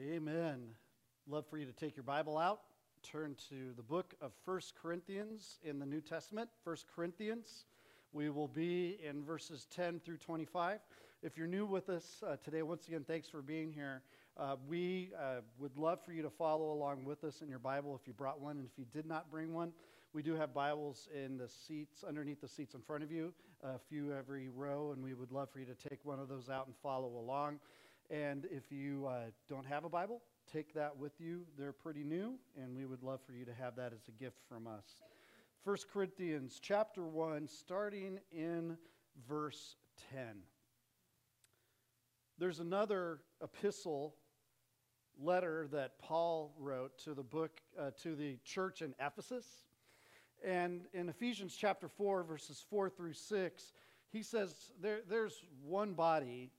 Amen. Love for you to take your Bible out, turn to the book of First Corinthians in the New Testament. First Corinthians. We will be in verses 10 through 25. If you're new with us uh, today, once again, thanks for being here. Uh, we uh, would love for you to follow along with us in your Bible if you brought one. And if you did not bring one, we do have Bibles in the seats, underneath the seats in front of you, a few every row, and we would love for you to take one of those out and follow along. And if you uh, don't have a Bible, take that with you. They're pretty new, and we would love for you to have that as a gift from us. 1 Corinthians chapter 1, starting in verse 10. There's another epistle letter that Paul wrote to the book uh, to the church in Ephesus. And in Ephesians chapter 4, verses 4 through 6, he says there, there's one body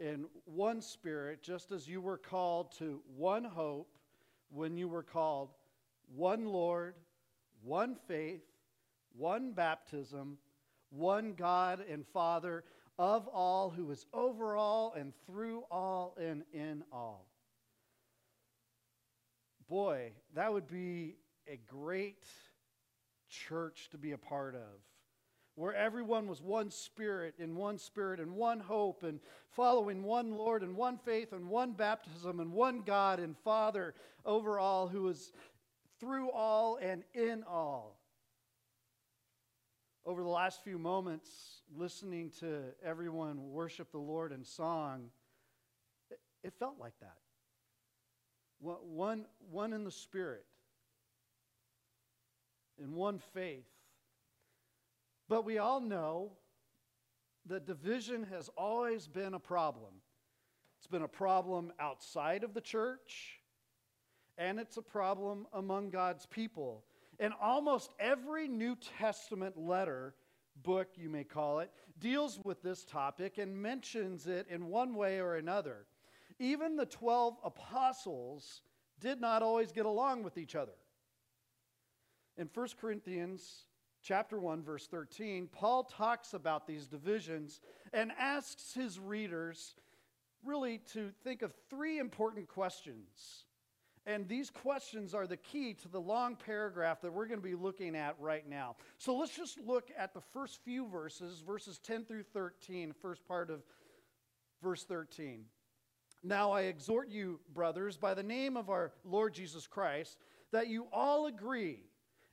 in one spirit, just as you were called to one hope when you were called, one Lord, one faith, one baptism, one God and Father of all, who is over all and through all and in all. Boy, that would be a great church to be a part of where everyone was one spirit, in one spirit, and one hope, and following one Lord, and one faith, and one baptism, and one God and Father over all, who is through all and in all. Over the last few moments, listening to everyone worship the Lord in song, it, felt like that. One, one in the Spirit, in one faith but we all know that division has always been a problem. It's been a problem outside of the church, and it's a problem among God's people. And almost every New Testament letter, book you may call it, deals with this topic and mentions it in one way or another. Even the 12 apostles did not always get along with each other. In 1 Corinthians chapter 1, verse 13, Paul talks about these divisions and asks his readers really to think of three important questions. And these questions are the key to the long paragraph that we're going to be looking at right now. So let's just look at the first few verses, verses 10 through 13, first part of verse 13. Now I exhort you, brothers, by the name of our Lord Jesus Christ, that you all agree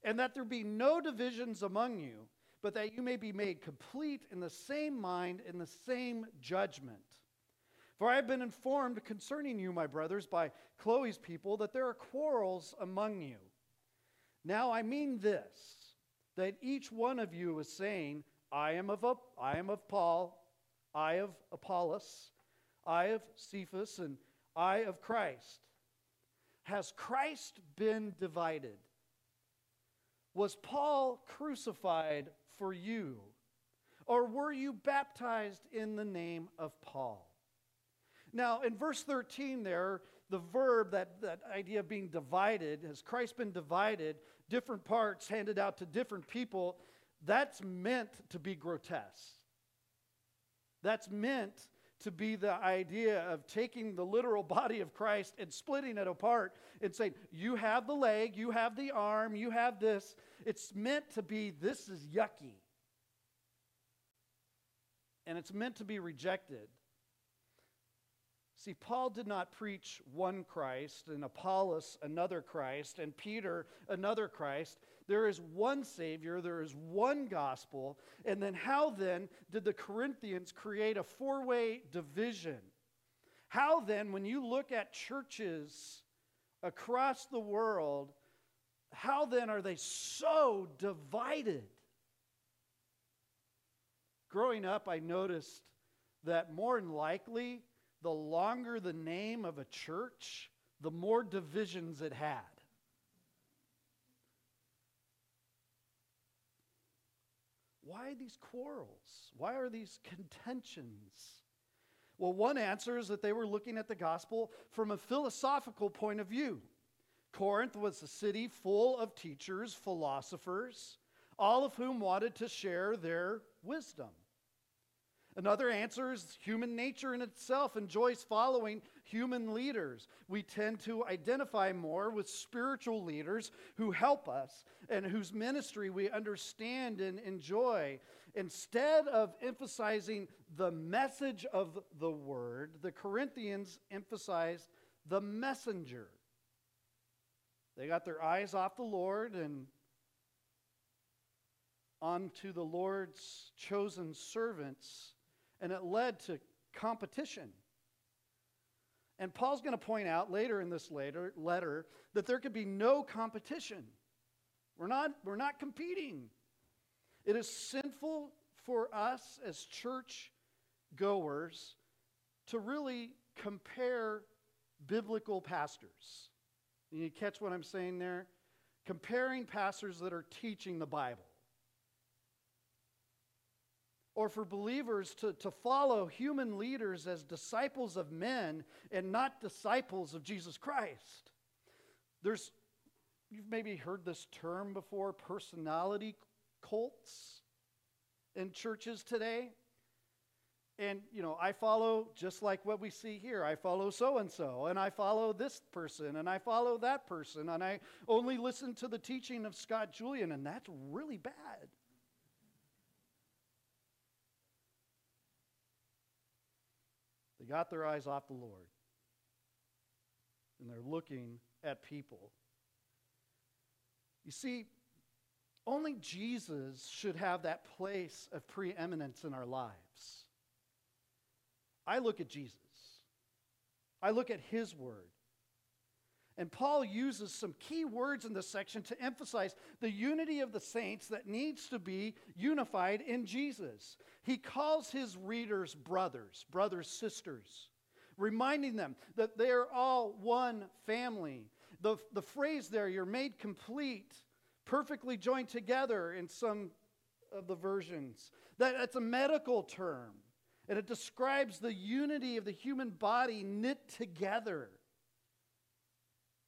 and that there be no divisions among you, but that you may be made complete in the same mind, in the same judgment. For I have been informed concerning you, my brothers, by Chloe's people, that there are quarrels among you. Now I mean this, that each one of you is saying, I am of, I am of Paul, I of Apollos, I of Cephas, and I of Christ. Has Christ been divided? Was Paul crucified for you? Or were you baptized in the name of Paul? Now, in verse 13, there, the verb, that, that idea of being divided, has Christ been divided, different parts handed out to different people, that's meant to be grotesque. That's meant to be the idea of taking the literal body of Christ and splitting it apart and saying, You have the leg, you have the arm, you have this, it's meant to be, this is yucky. And it's meant to be rejected. See, Paul did not preach one Christ, and Apollos another Christ, and Peter another Christ. There is one Savior, there is one gospel. And then, how then did the Corinthians create a four way division? How then, when you look at churches across the world, how then are they so divided? Growing up, I noticed that more than likely, the longer the name of a church, the more divisions it had. Why these quarrels? Why are these contentions? Well, one answer is that they were looking at the gospel from a philosophical point of view. Corinth was a city full of teachers, philosophers, all of whom wanted to share their wisdom. Another answer is human nature in itself enjoys following human leaders. We tend to identify more with spiritual leaders who help us and whose ministry we understand and enjoy. Instead of emphasizing the message of the word, the Corinthians emphasized the messenger. They got their eyes off the Lord and onto the Lord's chosen servants and it led to competition. And Paul's going to point out later in this later letter that there could be no competition. We're not, we're not competing. It is sinful for us as church goers to really compare biblical pastors. You catch what I'm saying there? Comparing pastors that are teaching the Bible or for believers to, to follow human leaders as disciples of men and not disciples of Jesus Christ. There's, you've maybe heard this term before personality cults in churches today. And, you know, I follow just like what we see here. I follow so and so, and I follow this person, and I follow that person, and I only listen to the teaching of Scott Julian, and that's really bad. Got their eyes off the Lord. And they're looking at people. You see, only Jesus should have that place of preeminence in our lives. I look at Jesus, I look at His Word. And Paul uses some key words in this section to emphasize the unity of the saints that needs to be unified in Jesus. He calls his readers brothers, brothers, sisters, reminding them that they are all one family. The, the phrase there, you're made complete, perfectly joined together in some of the versions, that, that's a medical term. And it describes the unity of the human body knit together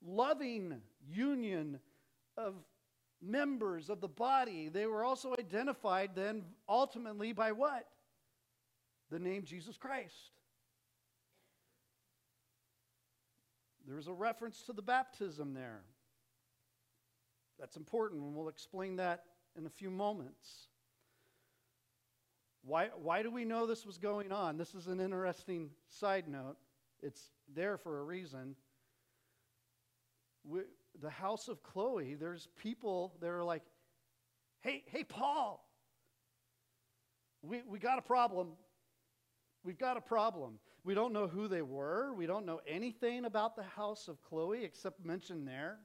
loving union of members of the body. They were also identified then ultimately by what? The name Jesus Christ. There's a reference to the baptism there. That's important, and we'll explain that in a few moments. Why, why do we know this was going on? This is an interesting side note. It's there for a reason we, the house of Chloe, there's people that are like, hey, hey, Paul, we, we got a problem. We've got a problem. We don't know who they were. We don't know anything about the house of Chloe except mentioned there.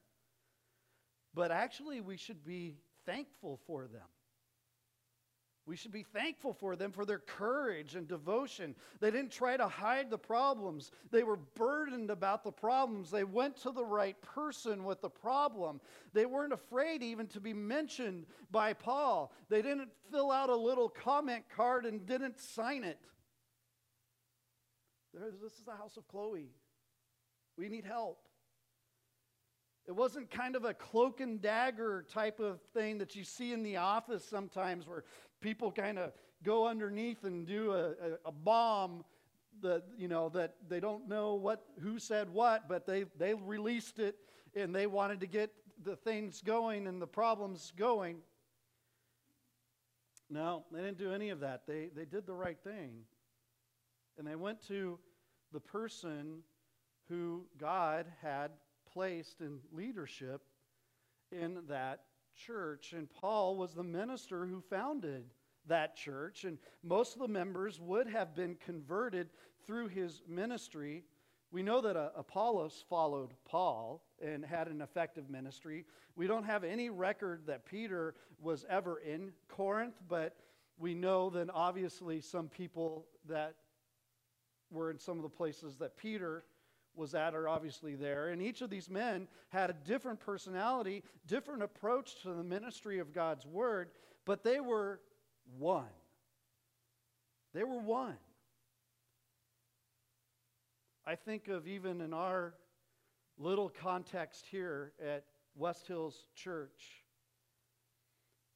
But actually, we should be thankful for them. We should be thankful for them for their courage and devotion. They didn't try to hide the problems. They were burdened about the problems. They went to the right person with the problem. They weren't afraid even to be mentioned by Paul. They didn't fill out a little comment card and didn't sign it. This is the house of Chloe. We need help. It wasn't kind of a cloak and dagger type of thing that you see in the office sometimes where people kind of go underneath and do a, a, a, bomb that, you know, that they don't know what, who said what, but they, they released it and they wanted to get the things going and the problems going. No, they didn't do any of that. They, they did the right thing. And they went to the person who God had placed in leadership in that church. And Paul was the minister who founded that church. And most of the members would have been converted through his ministry. We know that uh, Apollos followed Paul and had an effective ministry. We don't have any record that Peter was ever in Corinth, but we know that obviously some people that were in some of the places that Peter was at are obviously there. And each of these men had a different personality, different approach to the ministry of God's word, but they were one. They were one. I think of even in our little context here at West Hills Church,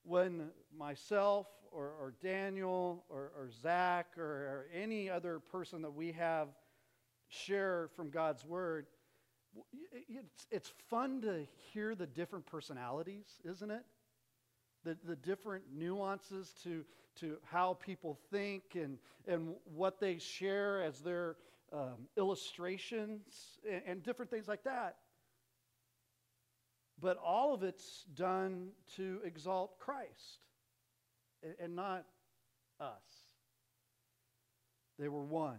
when myself or, or Daniel or, or Zach or, or any other person that we have share from God's Word, it's, it's fun to hear the different personalities, isn't it? The, the different nuances to, to how people think and, and what they share as their um, illustrations and, and different things like that. But all of it's done to exalt Christ and, and not us. They were one.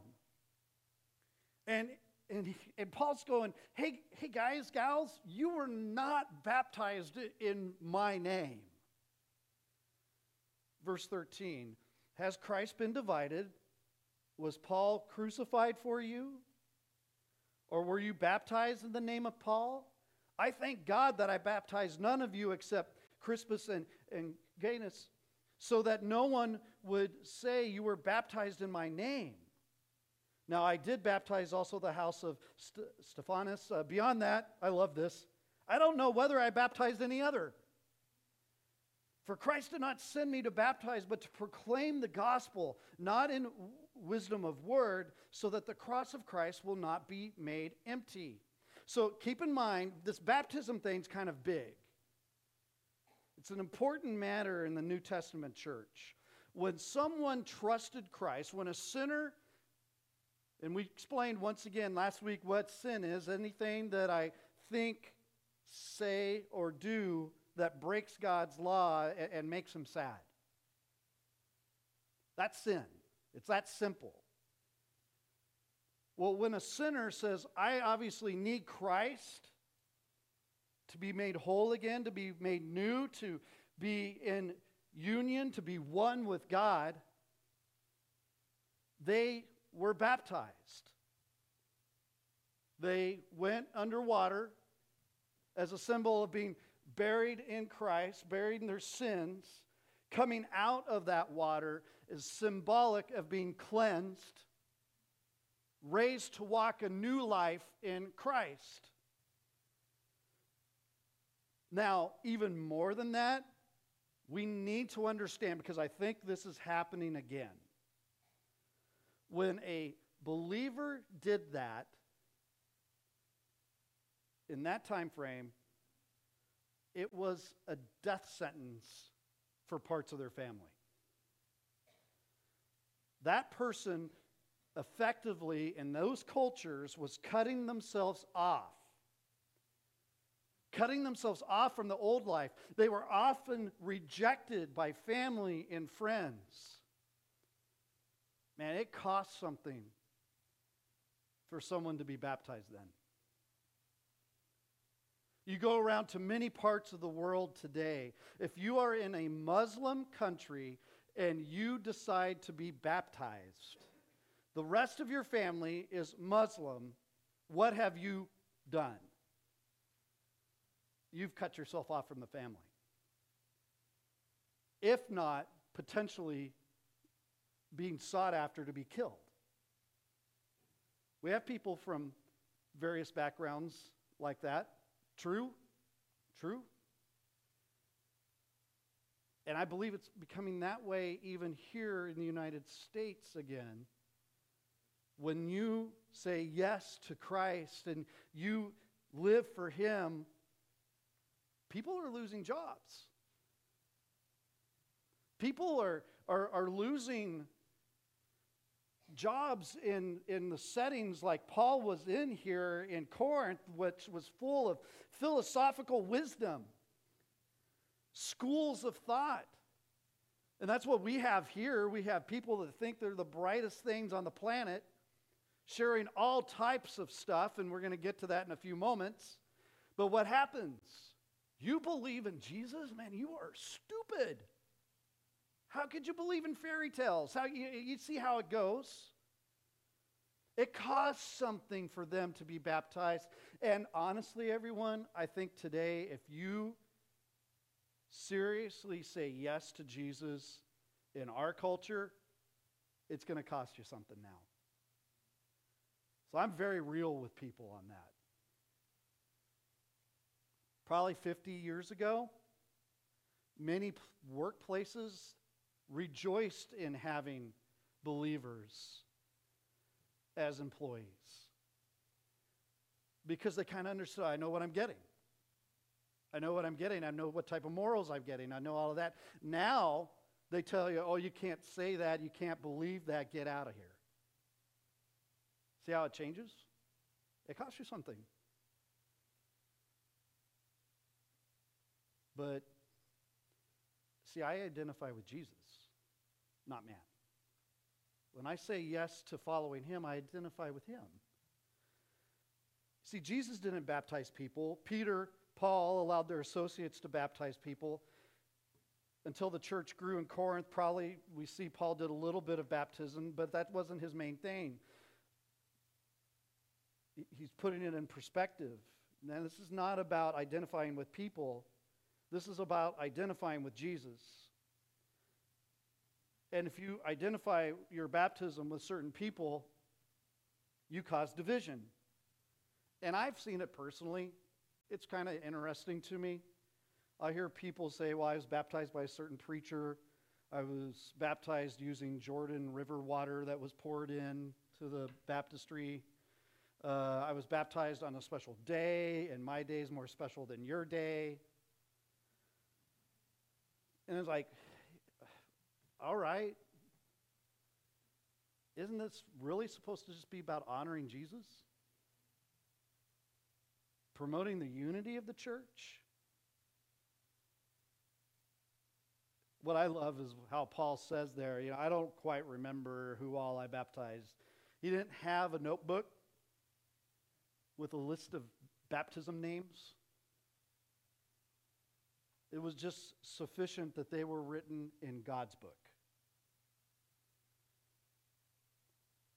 And and, and Paul's going, hey, hey, guys, gals, you were not baptized in my name. Verse 13 Has Christ been divided? Was Paul crucified for you? Or were you baptized in the name of Paul? I thank God that I baptized none of you except Crispus and, and Gaius, so that no one would say you were baptized in my name. Now, I did baptize also the house of St- Stephanas. Uh, beyond that, I love this. I don't know whether I baptized any other. For Christ did not send me to baptize, but to proclaim the gospel, not in wisdom of word, so that the cross of Christ will not be made empty. So keep in mind, this baptism thing's kind of big. It's an important matter in the New Testament church. When someone trusted Christ, when a sinner and we explained once again last week what sin is anything that I think, say, or do that breaks God's law and, and makes him sad. That's sin. It's that simple. Well, when a sinner says, I obviously need Christ to be made whole again, to be made new, to be in union, to be one with God, they were baptized. They went underwater as a symbol of being buried in Christ, buried in their sins. Coming out of that water is symbolic of being cleansed, raised to walk a new life in Christ. Now, even more than that, we need to understand because I think this is happening again when a believer did that in that time frame it was a death sentence for parts of their family. That person effectively in those cultures was cutting themselves off cutting themselves off from the old life. They were often rejected by family and friends Man, it costs something for someone to be baptized then. You go around to many parts of the world today. If you are in a Muslim country and you decide to be baptized, the rest of your family is Muslim. What have you done? You've cut yourself off from the family. If not, potentially being sought after to be killed. We have people from various backgrounds like that. True? True? And I believe it's becoming that way even here in the United States again. When you say yes to Christ and you live for Him, people are losing jobs. People are, are, are losing jobs in, in the settings like Paul was in here in Corinth, which was full of philosophical wisdom, schools of thought. And that's what we have here. We have people that think they're the brightest things on the planet, sharing all types of stuff, and we're going to get to that in a few moments. But what happens? You believe in Jesus? Man, you are stupid. How could you believe in fairy tales? How, you, you see how it goes. It costs something for them to be baptized. And honestly, everyone, I think today, if you seriously say yes to Jesus in our culture, it's going to cost you something now. So I'm very real with people on that. Probably 50 years ago, many workplaces rejoiced in having believers as employees because they kind of understood I know what I'm getting. I know what I'm getting. I know what type of morals I'm getting. I know all of that. Now they tell you, oh, you can't say that. You can't believe that. Get out of here. See how it changes? It costs you something. But see, I identify with Jesus, not man. When I say yes to following him, I identify with him. See, Jesus didn't baptize people. Peter, Paul allowed their associates to baptize people until the church grew in Corinth. Probably we see Paul did a little bit of baptism, but that wasn't his main thing. He's putting it in perspective. Now, this is not about identifying with people, this is about identifying with Jesus. And if you identify your baptism with certain people, you cause division. And I've seen it personally. It's kind of interesting to me. I hear people say, well, I was baptized by a certain preacher. I was baptized using Jordan River water that was poured in to the baptistry. Uh, I was baptized on a special day, and my day is more special than your day. And it's like, all right. Isn't this really supposed to just be about honoring Jesus? Promoting the unity of the church? What I love is how Paul says there, you know, I don't quite remember who all I baptized. He didn't have a notebook with a list of baptism names. It was just sufficient that they were written in God's book.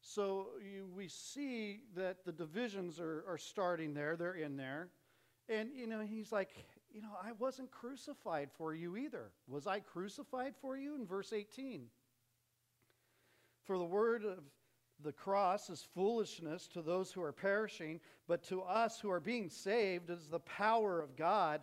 So you, we see that the divisions are, are starting there, they're in there. And, you know, he's like, you know, I wasn't crucified for you either. Was I crucified for you? In verse 18. For the word of the cross is foolishness to those who are perishing, but to us who are being saved is the power of God.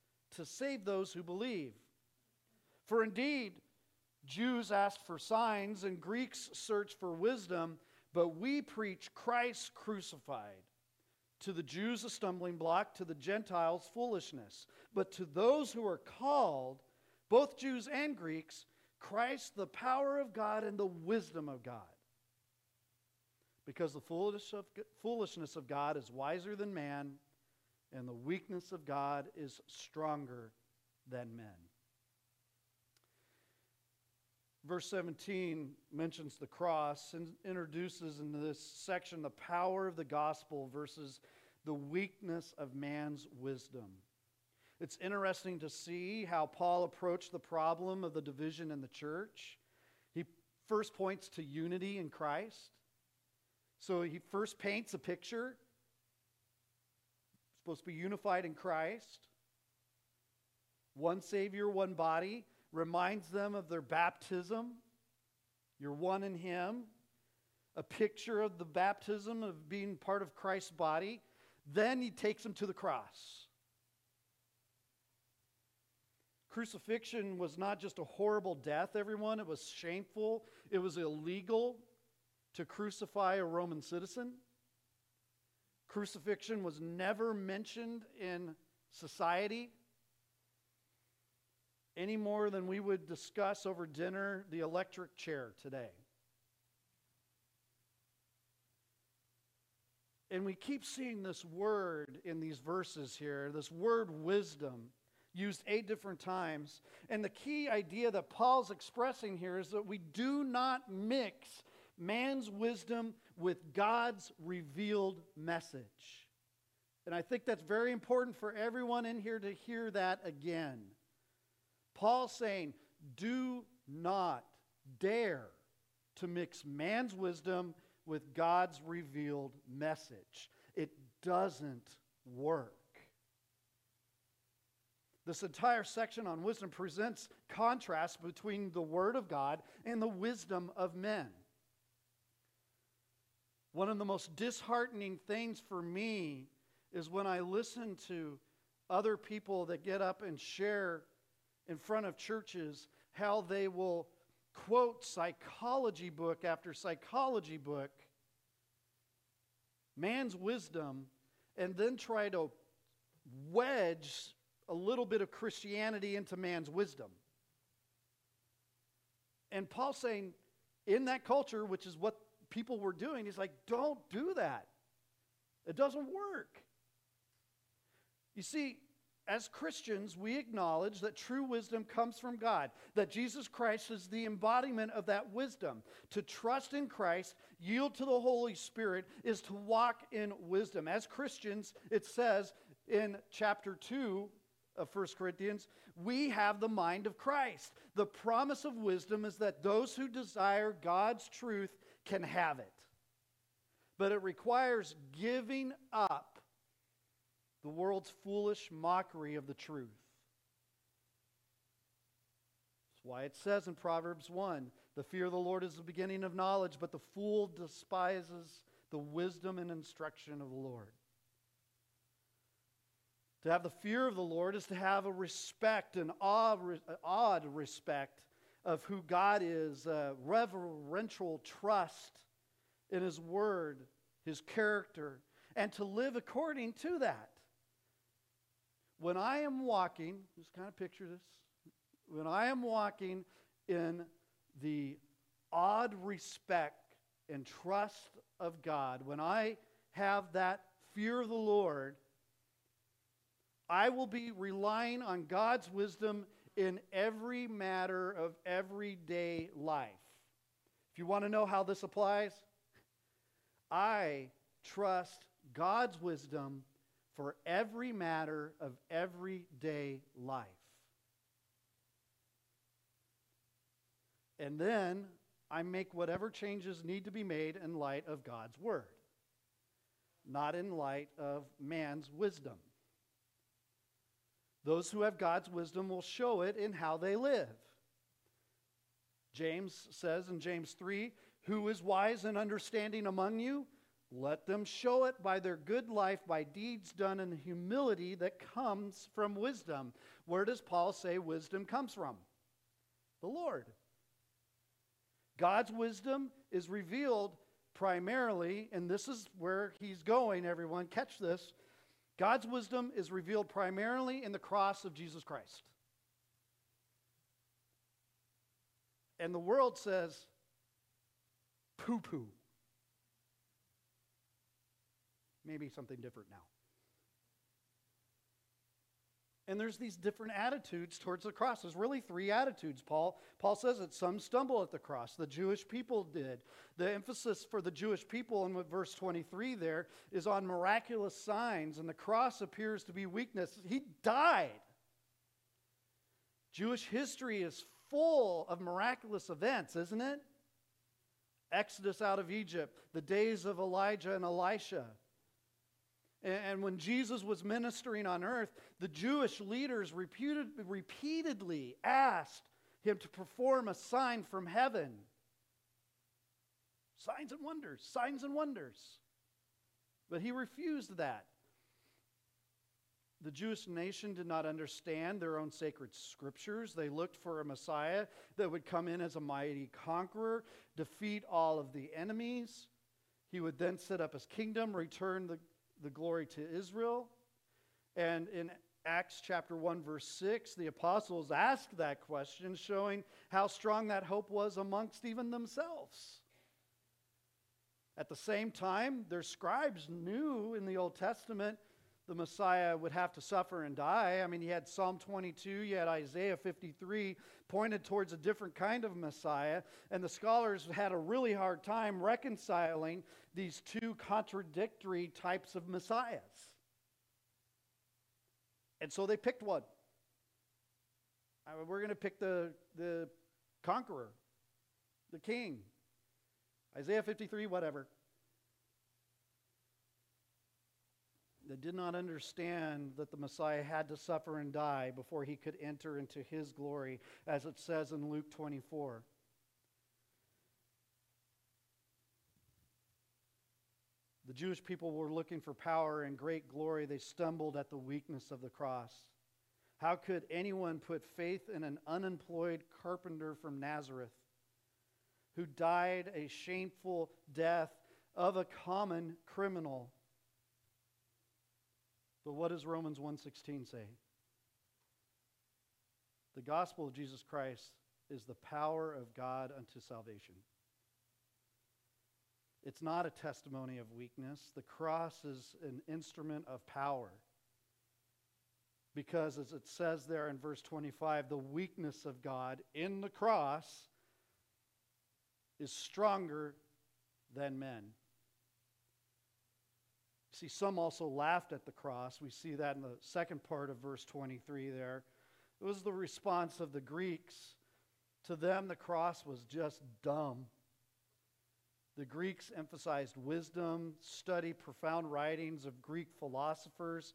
to save those who believe. For indeed, Jews ask for signs and Greeks search for wisdom, but we preach Christ crucified. To the Jews, a stumbling block, to the Gentiles, foolishness. But to those who are called, both Jews and Greeks, Christ, the power of God and the wisdom of God. Because the foolishness of God is wiser than man, and the weakness of God is stronger than men. Verse 17 mentions the cross and introduces in this section the power of the gospel versus the weakness of man's wisdom. It's interesting to see how Paul approached the problem of the division in the church. He first points to unity in Christ. So he first paints a picture supposed to be unified in Christ. One Savior, one body, reminds them of their baptism. You're one in Him. A picture of the baptism of being part of Christ's body. Then he takes them to the cross. Crucifixion was not just a horrible death, everyone. It was shameful. It was illegal to crucify a Roman citizen. Crucifixion was never mentioned in society any more than we would discuss over dinner the electric chair today. And we keep seeing this word in these verses here, this word wisdom, used eight different times. And the key idea that Paul's expressing here is that we do not mix man's wisdom with God's revealed message. And I think that's very important for everyone in here to hear that again. Paul saying, do not dare to mix man's wisdom with God's revealed message. It doesn't work. This entire section on wisdom presents contrast between the Word of God and the wisdom of men. One of the most disheartening things for me is when I listen to other people that get up and share in front of churches how they will quote psychology book after psychology book, man's wisdom, and then try to wedge a little bit of Christianity into man's wisdom. And Paul's saying, in that culture, which is what people were doing, he's like, don't do that. It doesn't work. You see, as Christians, we acknowledge that true wisdom comes from God, that Jesus Christ is the embodiment of that wisdom. To trust in Christ, yield to the Holy Spirit, is to walk in wisdom. As Christians, it says in chapter 2 of 1 Corinthians, we have the mind of Christ. The promise of wisdom is that those who desire God's truth can have it. But it requires giving up the world's foolish mockery of the truth. That's why it says in Proverbs 1 the fear of the Lord is the beginning of knowledge, but the fool despises the wisdom and instruction of the Lord. To have the fear of the Lord is to have a respect, an awed respect of who God is, a reverential trust in His Word, His character, and to live according to that. When I am walking, just kind of picture this. When I am walking in the awed respect and trust of God, when I have that fear of the Lord, I will be relying on God's wisdom in every matter of everyday life. If you want to know how this applies, I trust God's wisdom for every matter of everyday life. And then I make whatever changes need to be made in light of God's word, not in light of man's wisdom. Those who have God's wisdom will show it in how they live. James says in James 3 Who is wise and understanding among you? Let them show it by their good life, by deeds done in humility that comes from wisdom. Where does Paul say wisdom comes from? The Lord. God's wisdom is revealed primarily, and this is where he's going, everyone. Catch this. God's wisdom is revealed primarily in the cross of Jesus Christ. And the world says, poo poo. Maybe something different now. And there's these different attitudes towards the cross. There's really three attitudes. Paul, Paul says that some stumble at the cross. The Jewish people did. The emphasis for the Jewish people in verse 23 there is on miraculous signs, and the cross appears to be weakness. He died. Jewish history is full of miraculous events, isn't it? Exodus out of Egypt, the days of Elijah and Elisha, and when Jesus was ministering on earth, the Jewish leaders repeated, repeatedly asked him to perform a sign from heaven. Signs and wonders, signs and wonders. But he refused that. The Jewish nation did not understand their own sacred scriptures. They looked for a Messiah that would come in as a mighty conqueror, defeat all of the enemies. He would then set up his kingdom, return the the glory to Israel. And in Acts chapter 1, verse 6, the apostles asked that question, showing how strong that hope was amongst even themselves. At the same time, their scribes knew in the Old Testament the Messiah would have to suffer and die. I mean, you had Psalm 22, you had Isaiah 53 pointed towards a different kind of Messiah, and the scholars had a really hard time reconciling these two contradictory types of Messiahs. And so they picked one. I mean, we're going to pick the, the conqueror. the king. Isaiah 53, whatever. They did not understand that the Messiah had to suffer and die before he could enter into his glory, as it says in Luke 24. The Jewish people were looking for power and great glory. They stumbled at the weakness of the cross. How could anyone put faith in an unemployed carpenter from Nazareth who died a shameful death of a common criminal? But what does Romans 1:16 say? The gospel of Jesus Christ is the power of God unto salvation. It's not a testimony of weakness. The cross is an instrument of power. Because, as it says there in verse 25, the weakness of God in the cross is stronger than men. See, some also laughed at the cross. We see that in the second part of verse 23 there. It was the response of the Greeks. To them, the cross was just dumb. The Greeks emphasized wisdom, study profound writings of Greek philosophers.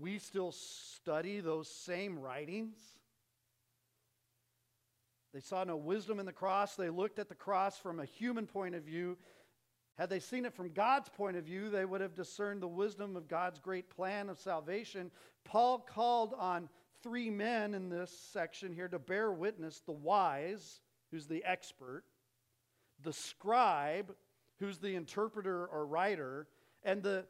We still study those same writings. They saw no wisdom in the cross. They looked at the cross from a human point of view. Had they seen it from God's point of view, they would have discerned the wisdom of God's great plan of salvation. Paul called on three men in this section here to bear witness the wise, who's the expert, the scribe, who's the interpreter or writer, and the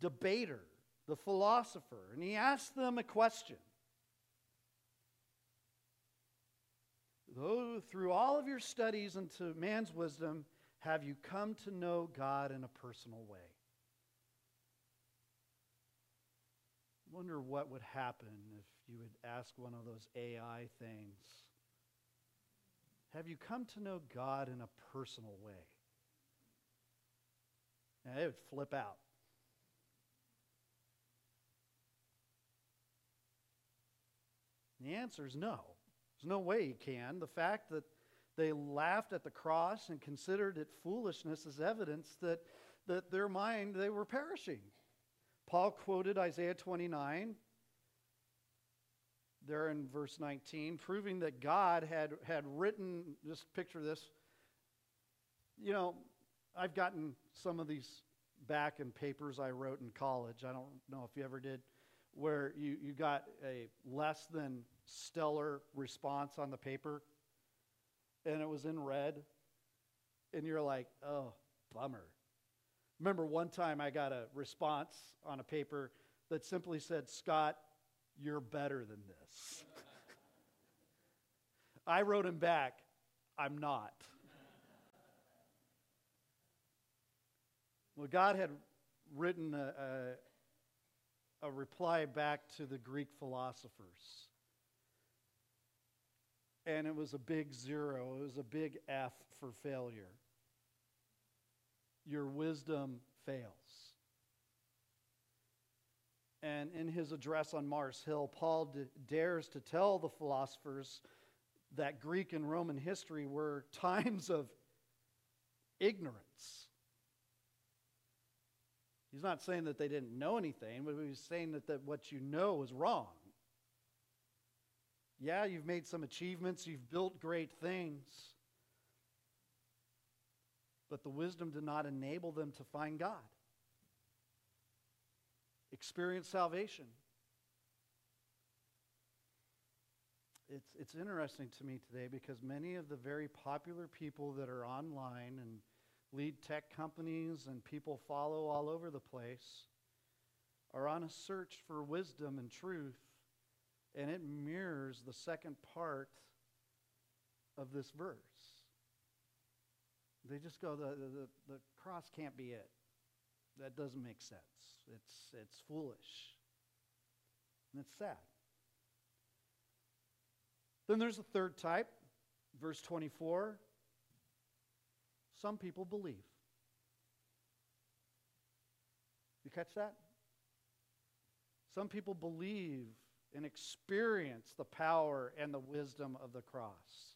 debater, the philosopher. And he asked them a question. Though through all of your studies into man's wisdom, have you come to know God in a personal way? Wonder what would happen if you would ask one of those AI things. Have you come to know God in a personal way? And it would flip out. The answer is no. There's no way you can. The fact that they laughed at the cross and considered it foolishness as evidence that, that their mind, they were perishing. Paul quoted Isaiah 29 there in verse 19, proving that God had, had written, just picture this. You know, I've gotten some of these back in papers I wrote in college. I don't know if you ever did, where you, you got a less than stellar response on the paper, and it was in red, and you're like, oh, bummer. Remember one time I got a response on a paper that simply said, Scott, you're better than this. I wrote him back, I'm not. Well, God had written a, a, a, reply back to the Greek philosophers. And it was a big zero, it was a big F for failure. Your wisdom fails. And in his address on Mars Hill, Paul d- dares to tell the philosophers that Greek and Roman history were times of ignorance. He's not saying that they didn't know anything, but he's saying that, that what you know is wrong. Yeah, you've made some achievements, you've built great things, but the wisdom did not enable them to find God. Experience salvation. It's, it's interesting to me today because many of the very popular people that are online and lead tech companies and people follow all over the place are on a search for wisdom and truth, and it mirrors the second part of this verse. They just go, the, the, the cross can't be it. That doesn't make sense. It's, it's foolish. And it's sad. Then there's a third type, verse 24. Some people believe. You catch that? Some people believe and experience the power and the wisdom of the cross.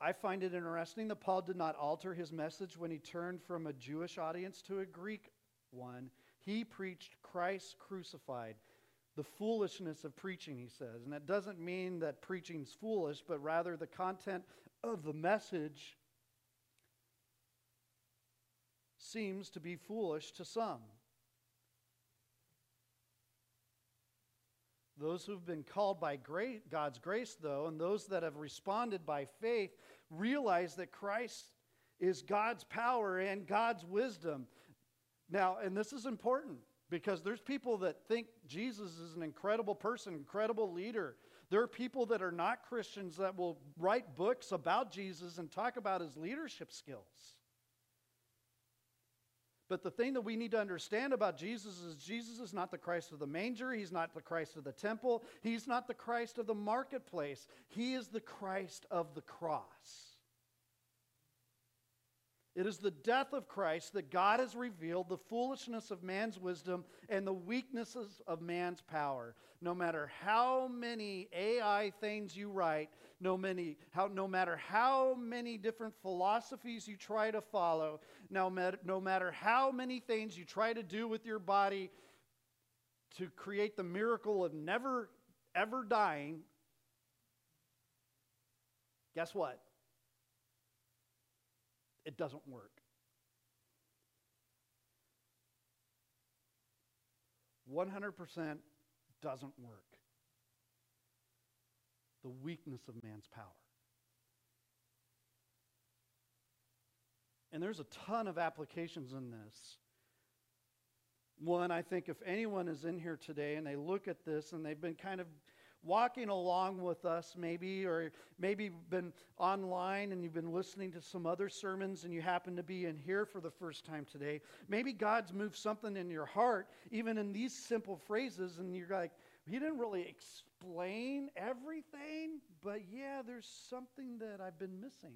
I find it interesting that Paul did not alter his message when he turned from a Jewish audience to a Greek one. He preached Christ crucified, the foolishness of preaching, he says. And that doesn't mean that preaching's foolish, but rather the content of the message seems to be foolish to some. Those who've been called by great, God's grace, though, and those that have responded by faith, realize that Christ is God's power and God's wisdom. Now, and this is important because there's people that think Jesus is an incredible person, incredible leader. There are people that are not Christians that will write books about Jesus and talk about his leadership skills. But the thing that we need to understand about Jesus is Jesus is not the Christ of the manger. He's not the Christ of the temple. He's not the Christ of the marketplace. He is the Christ of the cross. It is the death of Christ that God has revealed the foolishness of man's wisdom and the weaknesses of man's power. No matter how many AI things you write, no, many, how, no matter how many different philosophies you try to follow, no matter, no matter how many things you try to do with your body to create the miracle of never, ever dying, guess what? It doesn't work. 100% doesn't work. The weakness of man's power. And there's a ton of applications in this. One, I think if anyone is in here today and they look at this and they've been kind of walking along with us, maybe, or maybe been online and you've been listening to some other sermons and you happen to be in here for the first time today. Maybe God's moved something in your heart, even in these simple phrases, and you're like, He didn't really explain everything, but yeah, there's something that I've been missing.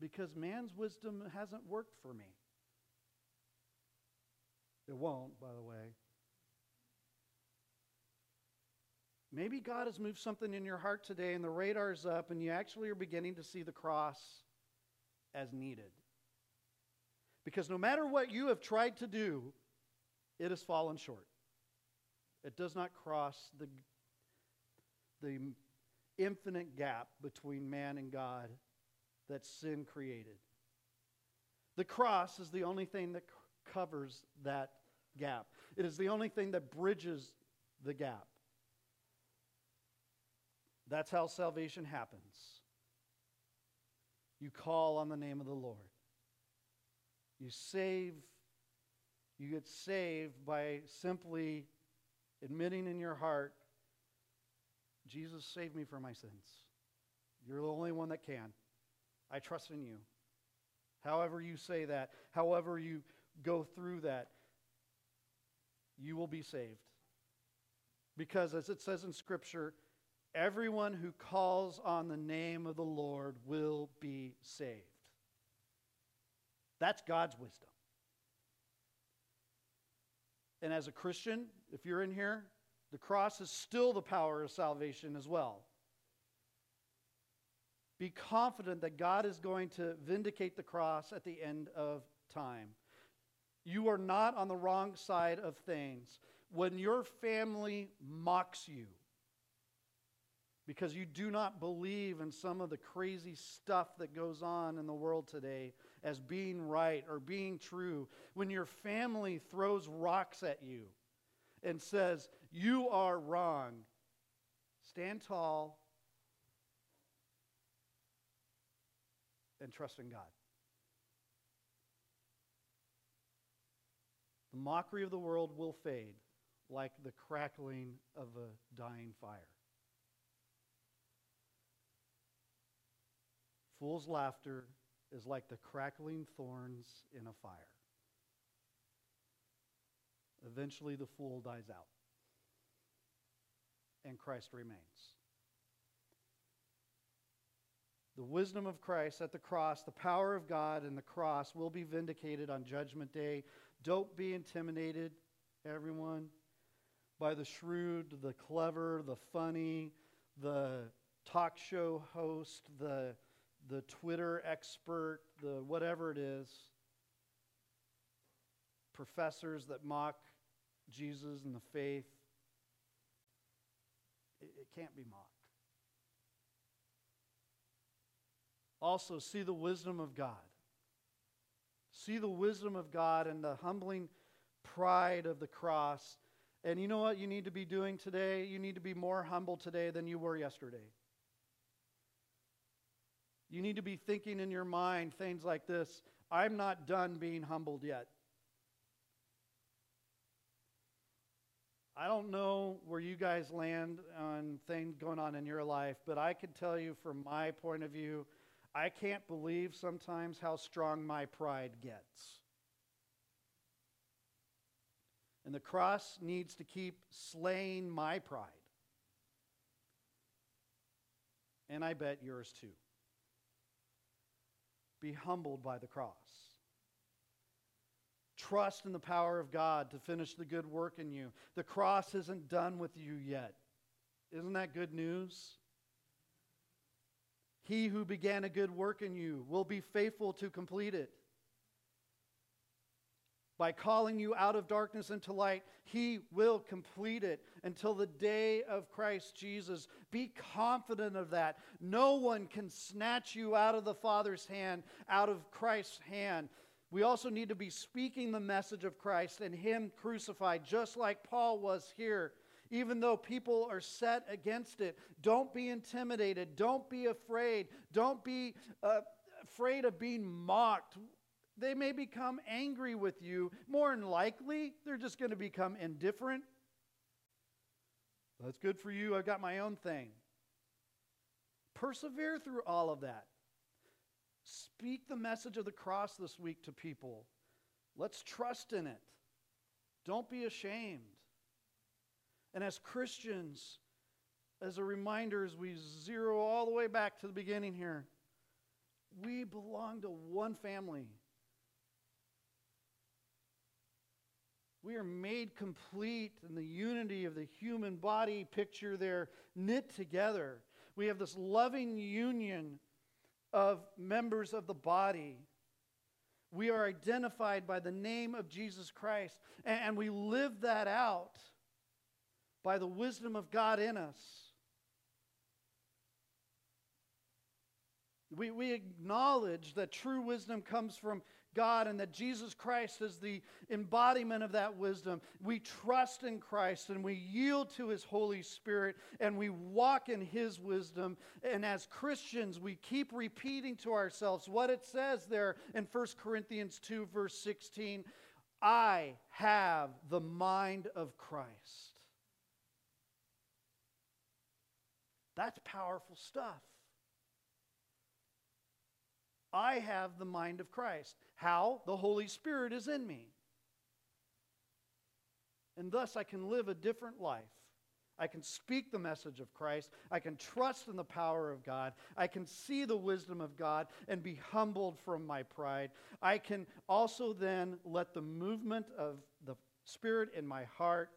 Because man's wisdom hasn't worked for me. It won't, by the way. Maybe God has moved something in your heart today and the radar's up and you actually are beginning to see the cross as needed. Because no matter what you have tried to do, it has fallen short. It does not cross the, the infinite gap between man and God that sin created. The cross is the only thing that covers that gap, it is the only thing that bridges the gap. That's how salvation happens. You call on the name of the Lord. You save, you get saved by simply admitting in your heart, Jesus saved me from my sins. You're the only one that can. I trust in you. However, you say that, however, you go through that, you will be saved. Because, as it says in Scripture, Everyone who calls on the name of the Lord will be saved. That's God's wisdom. And as a Christian, if you're in here, the cross is still the power of salvation as well. Be confident that God is going to vindicate the cross at the end of time. You are not on the wrong side of things. When your family mocks you, because you do not believe in some of the crazy stuff that goes on in the world today as being right or being true. When your family throws rocks at you and says, You are wrong, stand tall and trust in God. The mockery of the world will fade like the crackling of a dying fire. Fool's laughter is like the crackling thorns in a fire. Eventually, the fool dies out, and Christ remains. The wisdom of Christ at the cross, the power of God in the cross will be vindicated on Judgment Day. Don't be intimidated, everyone, by the shrewd, the clever, the funny, the talk show host, the, the Twitter expert, the whatever it is, professors that mock Jesus and the faith. It, it can't be mocked. Also, see the wisdom of God. See the wisdom of God and the humbling pride of the cross. And you know what you need to be doing today? You need to be more humble today than you were yesterday. You need to be thinking in your mind things like this I'm not done being humbled yet. I don't know where you guys land on things going on in your life, but I can tell you from my point of view, I can't believe sometimes how strong my pride gets. And the cross needs to keep slaying my pride. And I bet yours too. Be humbled by the cross. Trust in the power of God to finish the good work in you. The cross isn't done with you yet. Isn't that good news? He who began a good work in you will be faithful to complete it. By calling you out of darkness into light, He will complete it until the day of Christ Jesus. Be confident of that. No one can snatch you out of the Father's hand, out of Christ's hand. We also need to be speaking the message of Christ and Him crucified, just like Paul was here. Even though people are set against it, don't be intimidated. Don't be afraid. Don't be uh, afraid of being mocked. They may become angry with you. More than likely, they're just going to become indifferent. That's good for you. I've got my own thing. Persevere through all of that. Speak the message of the cross this week to people. Let's trust in it. Don't be ashamed. And as Christians, as a reminder, as we zero all the way back to the beginning here, we belong to one family. We are made complete in the unity of the human body picture there, knit together. We have this loving union of members of the body. We are identified by the name of Jesus Christ, and we live that out by the wisdom of God in us. We, we acknowledge that true wisdom comes from God and that Jesus Christ is the embodiment of that wisdom. We trust in Christ and we yield to His Holy Spirit and we walk in His wisdom. And as Christians, we keep repeating to ourselves what it says there in 1 Corinthians 2, verse 16 I have the mind of Christ. That's powerful stuff. I have the mind of Christ. How? The Holy Spirit is in me. And thus I can live a different life. I can speak the message of Christ. I can trust in the power of God. I can see the wisdom of God and be humbled from my pride. I can also then let the movement of the Spirit in my heart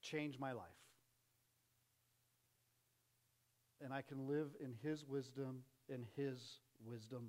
change my life. And I can live in His wisdom in His wisdom